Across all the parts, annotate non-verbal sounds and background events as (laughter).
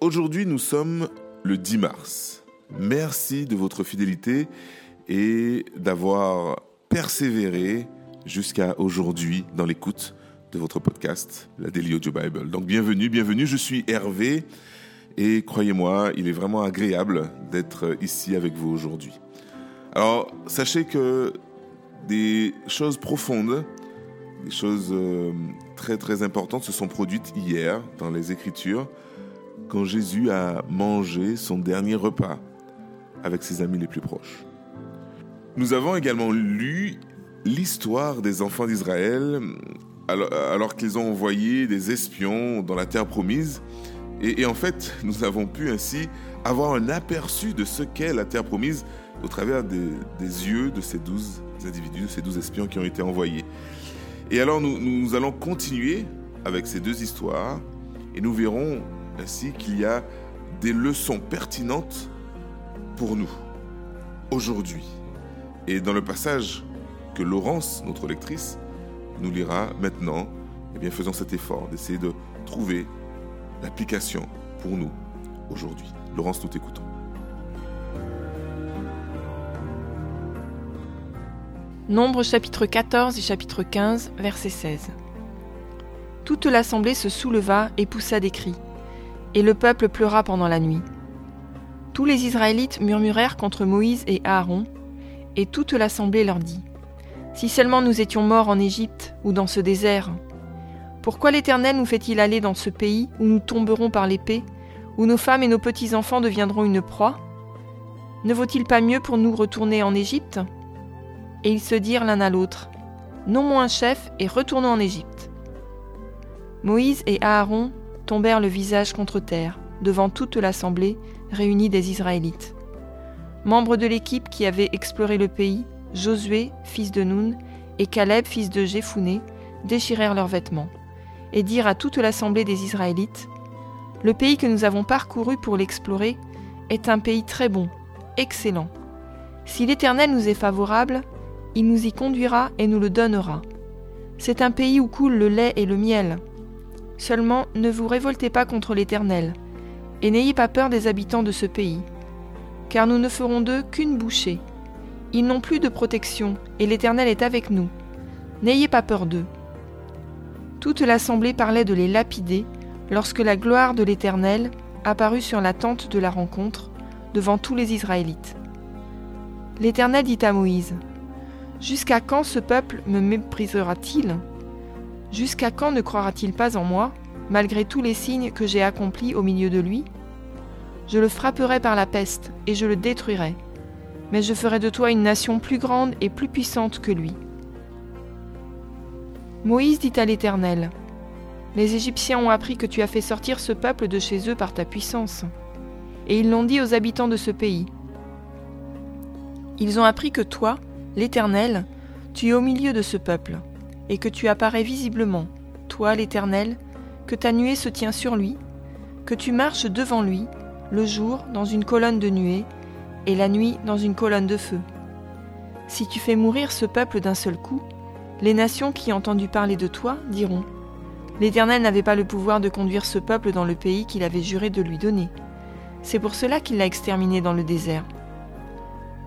Aujourd'hui, nous sommes le 10 mars. Merci de votre fidélité et d'avoir persévéré jusqu'à aujourd'hui dans l'écoute de votre podcast, la Daily Audio Bible. Donc bienvenue, bienvenue, je suis Hervé et croyez-moi, il est vraiment agréable d'être ici avec vous aujourd'hui. Alors, sachez que des choses profondes, des choses euh, très très importantes se sont produites hier dans les Écritures quand Jésus a mangé son dernier repas avec ses amis les plus proches. Nous avons également lu l'histoire des enfants d'Israël alors, qu'ils ont envoyé des espions dans la terre promise. Et, en fait, nous avons pu ainsi avoir un aperçu de ce qu'est la terre promise au travers des, yeux de ces douze individus, de ces douze espions qui ont été envoyés. Et alors, nous, nous allons continuer avec ces deux histoires et nous verrons ainsi qu'il y a des leçons pertinentes pour nous aujourd'hui. Et dans le passage que Laurence, notre lectrice, nous lira maintenant, eh bien faisons cet effort d'essayer de trouver l'application pour nous aujourd'hui. Laurence, nous t'écoutons. Nombre chapitre 14 et chapitre 15, verset 16. Toute l'assemblée se souleva et poussa des cris, et le peuple pleura pendant la nuit. Tous les Israélites murmurèrent contre Moïse et Aaron, et toute l'assemblée leur dit Si seulement nous étions morts en Égypte ou dans ce désert, pourquoi l'Éternel nous fait-il aller dans ce pays où nous tomberons par l'épée, où nos femmes et nos petits-enfants deviendront une proie? Ne vaut-il pas mieux pour nous retourner en Égypte? Et ils se dirent l'un à l'autre Nommons un chef et retournons en Égypte. Moïse et Aaron tombèrent le visage contre terre, devant toute l'assemblée réunie des Israélites. Membres de l'équipe qui avait exploré le pays, Josué, fils de Nun, et Caleb, fils de Jéphuné, déchirèrent leurs vêtements, et dirent à toute l'assemblée des Israélites Le pays que nous avons parcouru pour l'explorer est un pays très bon, excellent. Si l'Éternel nous est favorable, il nous y conduira et nous le donnera. C'est un pays où coule le lait et le miel. Seulement, ne vous révoltez pas contre l'Éternel, et n'ayez pas peur des habitants de ce pays, car nous ne ferons d'eux qu'une bouchée. Ils n'ont plus de protection, et l'Éternel est avec nous. N'ayez pas peur d'eux. Toute l'assemblée parlait de les lapider lorsque la gloire de l'Éternel apparut sur la tente de la rencontre devant tous les Israélites. L'Éternel dit à Moïse, Jusqu'à quand ce peuple me méprisera-t-il? Jusqu'à quand ne croira-t-il pas en moi malgré tous les signes que j'ai accomplis au milieu de lui? Je le frapperai par la peste, et je le détruirai. Mais je ferai de toi une nation plus grande et plus puissante que lui. Moïse dit à l'Éternel, Les Égyptiens ont appris que tu as fait sortir ce peuple de chez eux par ta puissance. Et ils l'ont dit aux habitants de ce pays. Ils ont appris que toi, l'Éternel, tu es au milieu de ce peuple, et que tu apparais visiblement, toi l'Éternel, que ta nuée se tient sur lui, que tu marches devant lui, le jour dans une colonne de nuée, et la nuit dans une colonne de feu. Si tu fais mourir ce peuple d'un seul coup, les nations qui ont entendu parler de toi diront L'Éternel n'avait pas le pouvoir de conduire ce peuple dans le pays qu'il avait juré de lui donner. C'est pour cela qu'il l'a exterminé dans le désert.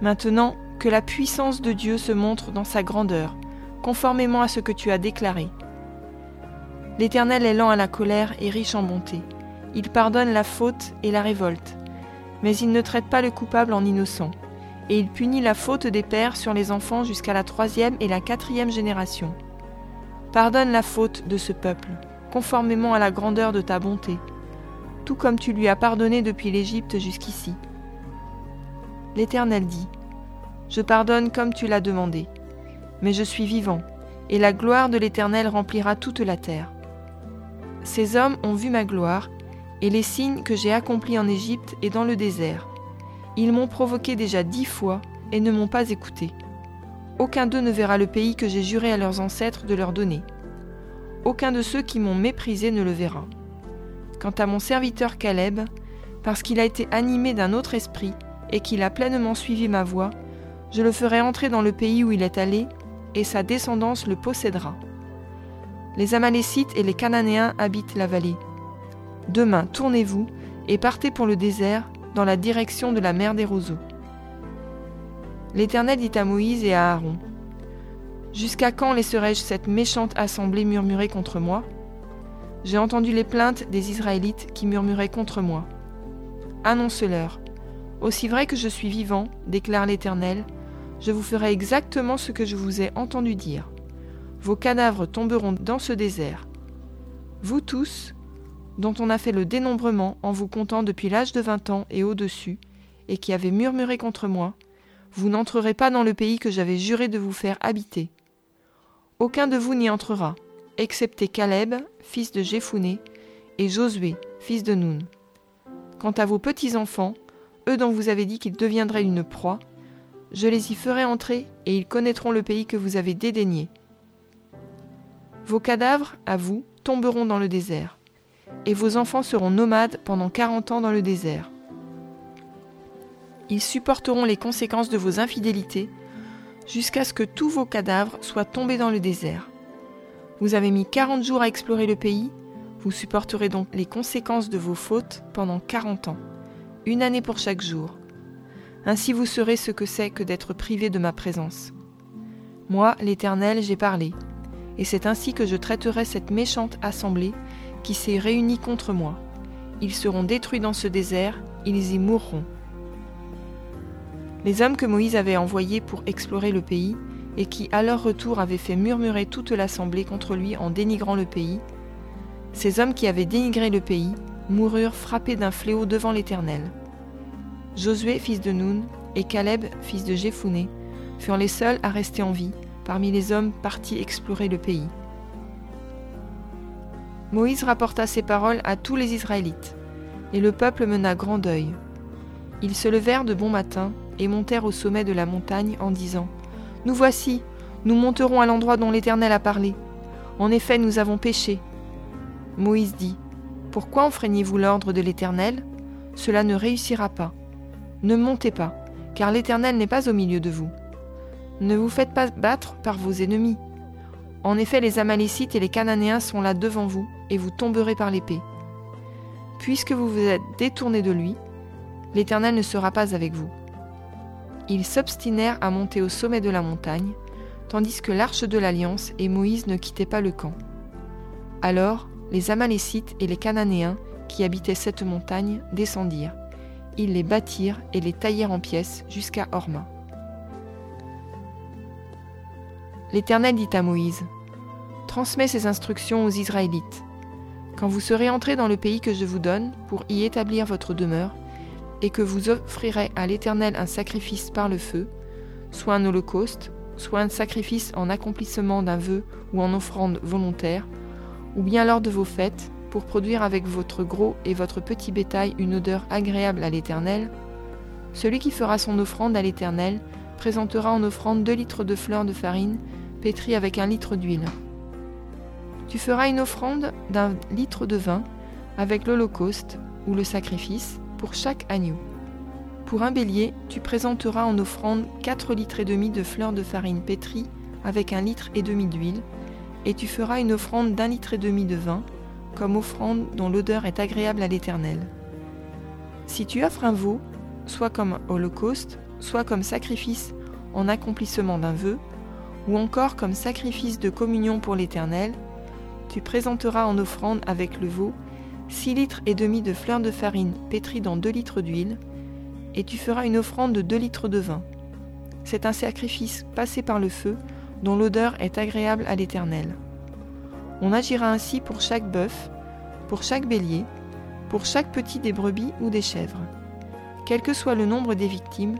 Maintenant, que la puissance de Dieu se montre dans sa grandeur, conformément à ce que tu as déclaré. L'Éternel est lent à la colère et riche en bonté. Il pardonne la faute et la révolte. Mais il ne traite pas le coupable en innocent. Et il punit la faute des pères sur les enfants jusqu'à la troisième et la quatrième génération. Pardonne la faute de ce peuple, conformément à la grandeur de ta bonté, tout comme tu lui as pardonné depuis l'Égypte jusqu'ici. L'Éternel dit, Je pardonne comme tu l'as demandé, mais je suis vivant, et la gloire de l'Éternel remplira toute la terre. Ces hommes ont vu ma gloire et les signes que j'ai accomplis en Égypte et dans le désert. Ils m'ont provoqué déjà dix fois et ne m'ont pas écouté. Aucun d'eux ne verra le pays que j'ai juré à leurs ancêtres de leur donner. Aucun de ceux qui m'ont méprisé ne le verra. Quant à mon serviteur Caleb, parce qu'il a été animé d'un autre esprit et qu'il a pleinement suivi ma voie, je le ferai entrer dans le pays où il est allé, et sa descendance le possédera. Les Amalécites et les Cananéens habitent la vallée. Demain, tournez-vous et partez pour le désert dans la direction de la mer des roseaux. L'Éternel dit à Moïse et à Aaron, Jusqu'à quand laisserai-je cette méchante assemblée murmurer contre moi? J'ai entendu les plaintes des Israélites qui murmuraient contre moi. Annonce-leur, Aussi vrai que je suis vivant, déclare l'Éternel, je vous ferai exactement ce que je vous ai entendu dire. Vos cadavres tomberont dans ce désert. Vous tous, dont on a fait le dénombrement en vous comptant depuis l'âge de vingt ans et au-dessus, et qui avez murmuré contre moi, vous n'entrerez pas dans le pays que j'avais juré de vous faire habiter. Aucun de vous n'y entrera, excepté Caleb, fils de Jéphuné, et Josué, fils de Nun. Quant à vos petits-enfants, eux dont vous avez dit qu'ils deviendraient une proie, je les y ferai entrer, et ils connaîtront le pays que vous avez dédaigné. Vos cadavres, à vous, tomberont dans le désert, et vos enfants seront nomades pendant quarante ans dans le désert. Ils supporteront les conséquences de vos infidélités, jusqu'à ce que tous vos cadavres soient tombés dans le désert. Vous avez mis quarante jours à explorer le pays, vous supporterez donc les conséquences de vos fautes pendant quarante ans, une année pour chaque jour. Ainsi vous saurez ce que c'est que d'être privé de ma présence. Moi, l'Éternel, j'ai parlé, et c'est ainsi que je traiterai cette méchante assemblée qui s'est réunie contre moi. Ils seront détruits dans ce désert, ils y mourront. Les hommes que Moïse avait envoyés pour explorer le pays, et qui à leur retour avaient fait murmurer toute l'assemblée contre lui en dénigrant le pays, ces hommes qui avaient dénigré le pays moururent frappés d'un fléau devant l'Éternel. Josué, fils de Nun, et Caleb, fils de Jéphuné, furent les seuls à rester en vie parmi les hommes partis explorer le pays. Moïse rapporta ces paroles à tous les Israélites, et le peuple mena grand deuil. Ils se levèrent de bon matin et montèrent au sommet de la montagne en disant Nous voici, nous monterons à l'endroit dont l'Éternel a parlé. En effet, nous avons péché. Moïse dit Pourquoi enfreignez-vous l'ordre de l'Éternel? Cela ne réussira pas. Ne montez pas, car l'Éternel n'est pas au milieu de vous. Ne vous faites pas battre par vos ennemis. En effet, les Amalécites et les Cananéens sont là devant vous, et vous tomberez par l'épée. Puisque vous vous êtes détournés de lui, l'Éternel ne sera pas avec vous. Ils s'obstinèrent à monter au sommet de la montagne, tandis que l'arche de l'alliance et Moïse ne quittaient pas le camp. Alors les Amalécites et les Cananéens, qui habitaient cette montagne, descendirent ils les bâtirent et les taillèrent en pièces jusqu'à Horma. L'Éternel dit à Moïse, Transmets ces instructions aux Israélites. Quand vous serez entrés dans le pays que je vous donne pour y établir votre demeure, et que vous offrirez à l'Éternel un sacrifice par le feu, soit un holocauste, soit un sacrifice en accomplissement d'un vœu ou en offrande volontaire, ou bien lors de vos fêtes, pour produire avec votre gros et votre petit bétail une odeur agréable à l'Éternel, celui qui fera son offrande à l'Éternel présentera en offrande deux litres de fleurs de farine pétrie avec un litre d'huile. Tu feras une offrande d'un litre de vin avec l'holocauste ou le sacrifice pour chaque agneau. Pour un bélier, tu présenteras en offrande quatre litres et demi de fleurs de farine pétrie avec un litre et demi d'huile, et tu feras une offrande d'un litre et demi de vin comme offrande dont l'odeur est agréable à l'Éternel. Si tu offres un veau, soit comme holocauste, soit comme sacrifice en accomplissement d'un vœu, ou encore comme sacrifice de communion pour l'Éternel, tu présenteras en offrande avec le veau six litres et demi de fleurs de farine pétries dans deux litres d'huile, et tu feras une offrande de deux litres de vin. C'est un sacrifice passé par le feu, dont l'odeur est agréable à l'Éternel. On agira ainsi pour chaque bœuf, pour chaque bélier, pour chaque petit des brebis ou des chèvres. Quel que soit le nombre des victimes,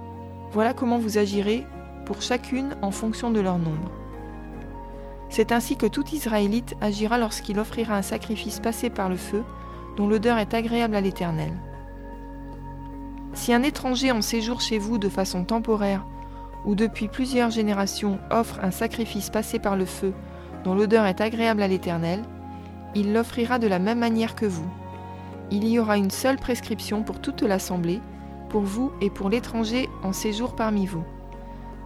voilà comment vous agirez pour chacune en fonction de leur nombre. C'est ainsi que tout Israélite agira lorsqu'il offrira un sacrifice passé par le feu, dont l'odeur est agréable à l'Éternel. Si un étranger en séjour chez vous de façon temporaire ou depuis plusieurs générations offre un sacrifice passé par le feu, dont l'odeur est agréable à l'Éternel, il l'offrira de la même manière que vous. Il y aura une seule prescription pour toute l'assemblée, pour vous et pour l'étranger en séjour parmi vous.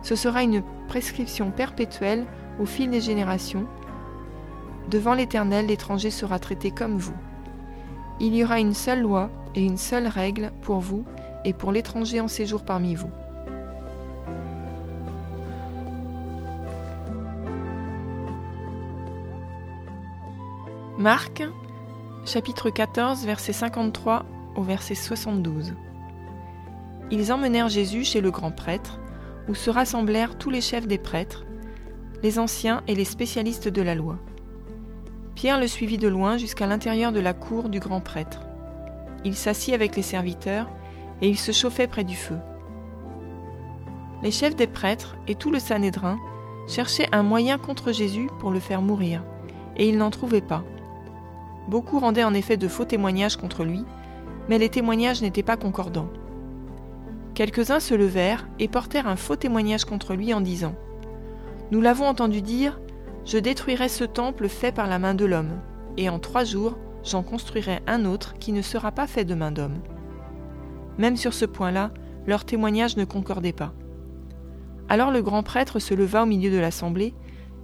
Ce sera une prescription perpétuelle au fil des générations. Devant l'Éternel, l'étranger sera traité comme vous. Il y aura une seule loi et une seule règle pour vous et pour l'étranger en séjour parmi vous. Marc, chapitre 14, verset 53 au verset 72. Ils emmenèrent Jésus chez le grand prêtre, où se rassemblèrent tous les chefs des prêtres, les anciens et les spécialistes de la loi. Pierre le suivit de loin jusqu'à l'intérieur de la cour du grand prêtre. Il s'assit avec les serviteurs et il se chauffait près du feu. Les chefs des prêtres et tout le Sanhédrin cherchaient un moyen contre Jésus pour le faire mourir, et ils n'en trouvaient pas. Beaucoup rendaient en effet de faux témoignages contre lui, mais les témoignages n'étaient pas concordants. Quelques-uns se levèrent et portèrent un faux témoignage contre lui en disant Nous l'avons entendu dire Je détruirai ce temple fait par la main de l'homme, et en trois jours j'en construirai un autre qui ne sera pas fait de main d'homme. Même sur ce point-là, leur témoignage ne concordait pas. Alors le grand prêtre se leva au milieu de l'assemblée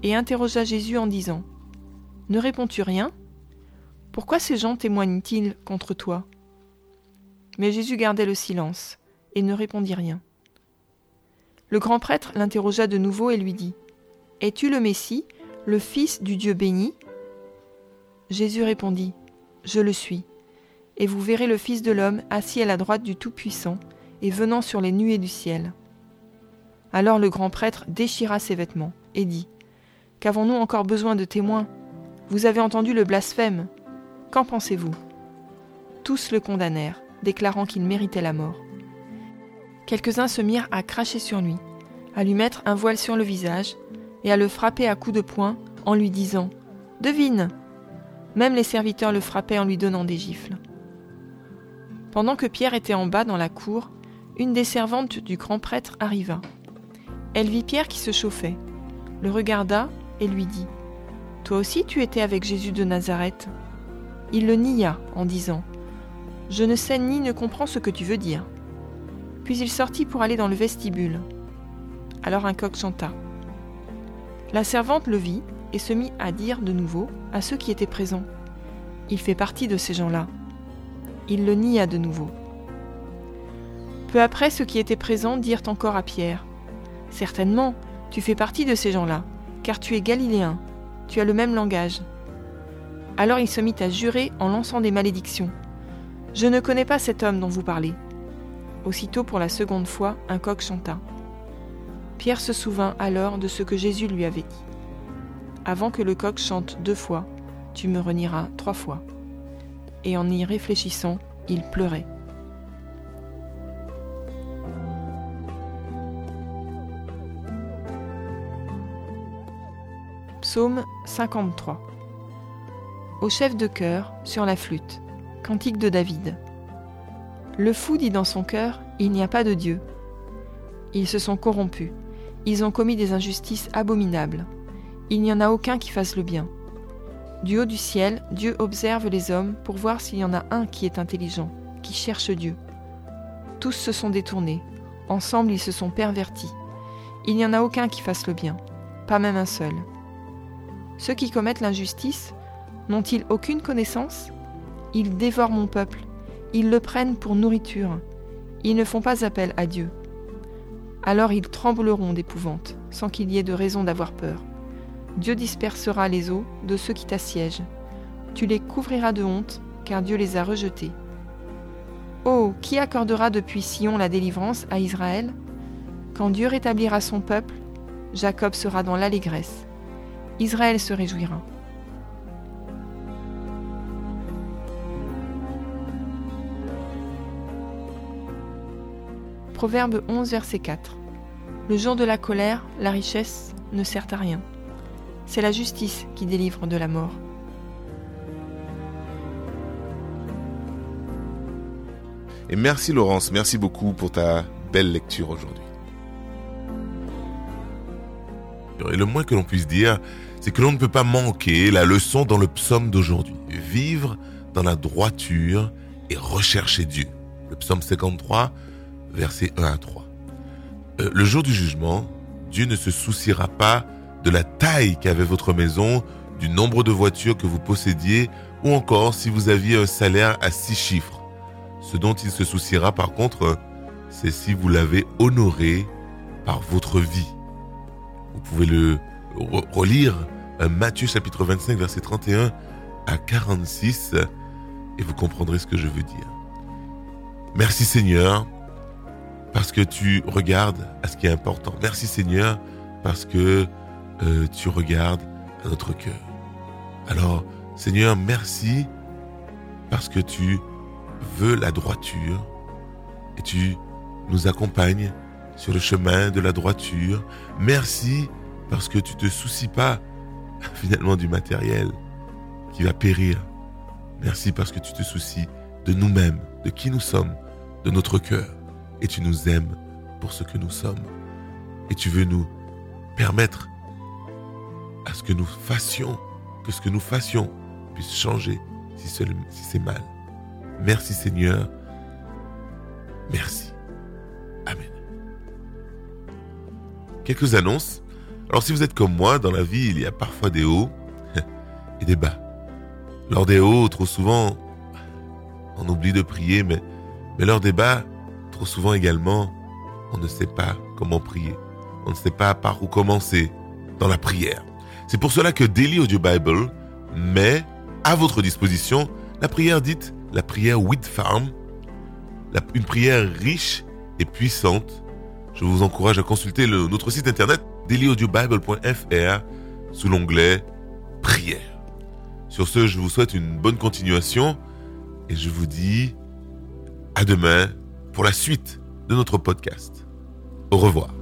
et interrogea Jésus en disant Ne réponds-tu rien? Pourquoi ces gens témoignent-ils contre toi? Mais Jésus gardait le silence et ne répondit rien. Le grand prêtre l'interrogea de nouveau et lui dit Es-tu le Messie, le Fils du Dieu béni? Jésus répondit Je le suis. Et vous verrez le Fils de l'homme assis à la droite du Tout-Puissant et venant sur les nuées du ciel. Alors le grand prêtre déchira ses vêtements et dit Qu'avons-nous encore besoin de témoins? Vous avez entendu le blasphème. Qu'en pensez-vous? Tous le condamnèrent, déclarant qu'il méritait la mort. Quelques-uns se mirent à cracher sur lui, à lui mettre un voile sur le visage et à le frapper à coups de poing en lui disant Devine Même les serviteurs le frappaient en lui donnant des gifles. Pendant que Pierre était en bas dans la cour, une des servantes du grand prêtre arriva. Elle vit Pierre qui se chauffait, le regarda et lui dit Toi aussi tu étais avec Jésus de Nazareth il le nia en disant Je ne sais ni ne comprends ce que tu veux dire. Puis il sortit pour aller dans le vestibule. Alors un coq chanta. La servante le vit et se mit à dire de nouveau à ceux qui étaient présents Il fait partie de ces gens-là. Il le nia de nouveau. Peu après, ceux qui étaient présents dirent encore à Pierre Certainement, tu fais partie de ces gens-là, car tu es galiléen, tu as le même langage. Alors il se mit à jurer en lançant des malédictions. Je ne connais pas cet homme dont vous parlez. Aussitôt pour la seconde fois, un coq chanta. Pierre se souvint alors de ce que Jésus lui avait dit. Avant que le coq chante deux fois, tu me renieras trois fois. Et en y réfléchissant, il pleurait. Psaume 53 au chef de chœur sur la flûte. Cantique de David. Le fou dit dans son cœur Il n'y a pas de Dieu. Ils se sont corrompus. Ils ont commis des injustices abominables. Il n'y en a aucun qui fasse le bien. Du haut du ciel, Dieu observe les hommes pour voir s'il y en a un qui est intelligent, qui cherche Dieu. Tous se sont détournés. Ensemble, ils se sont pervertis. Il n'y en a aucun qui fasse le bien, pas même un seul. Ceux qui commettent l'injustice N'ont-ils aucune connaissance? Ils dévorent mon peuple, ils le prennent pour nourriture, ils ne font pas appel à Dieu. Alors ils trembleront d'épouvante, sans qu'il y ait de raison d'avoir peur. Dieu dispersera les eaux de ceux qui t'assiègent. Tu les couvriras de honte, car Dieu les a rejetés. Oh, qui accordera depuis Sion la délivrance à Israël? Quand Dieu rétablira son peuple, Jacob sera dans l'allégresse. Israël se réjouira. Proverbe 11, verset 4. Le jour de la colère, la richesse ne sert à rien. C'est la justice qui délivre de la mort. Et merci Laurence, merci beaucoup pour ta belle lecture aujourd'hui. Et le moins que l'on puisse dire, c'est que l'on ne peut pas manquer la leçon dans le psaume d'aujourd'hui. Vivre dans la droiture et rechercher Dieu. Le psaume 53 versets 1 à 3. Euh, le jour du jugement, Dieu ne se souciera pas de la taille qu'avait votre maison, du nombre de voitures que vous possédiez ou encore si vous aviez un salaire à six chiffres. Ce dont il se souciera par contre, c'est si vous l'avez honoré par votre vie. Vous pouvez le relire, euh, Matthieu chapitre 25, verset 31 à 46, et vous comprendrez ce que je veux dire. Merci Seigneur, parce que tu regardes à ce qui est important. Merci Seigneur, parce que euh, tu regardes à notre cœur. Alors, Seigneur, merci parce que tu veux la droiture et tu nous accompagnes sur le chemin de la droiture. Merci parce que tu te soucies pas (laughs) finalement du matériel qui va périr. Merci parce que tu te soucies de nous-mêmes, de qui nous sommes, de notre cœur. Et tu nous aimes pour ce que nous sommes. Et tu veux nous permettre à ce que nous fassions, que ce que nous fassions puisse changer si c'est mal. Merci Seigneur. Merci. Amen. Quelques annonces. Alors si vous êtes comme moi, dans la vie, il y a parfois des hauts (laughs) et des bas. Lors des hauts, trop souvent, on oublie de prier, mais, lors des bas, trop souvent également, on ne sait pas comment prier. On ne sait pas par où commencer dans la prière. C'est pour cela que Daily Audio Bible met à votre disposition la prière dite la prière Wheat Farm, une prière riche et puissante. Je vous encourage à consulter notre site internet dailyaudiobible.fr sous l'onglet prière. Sur ce, je vous souhaite une bonne continuation et je vous dis à demain pour la suite de notre podcast. Au revoir.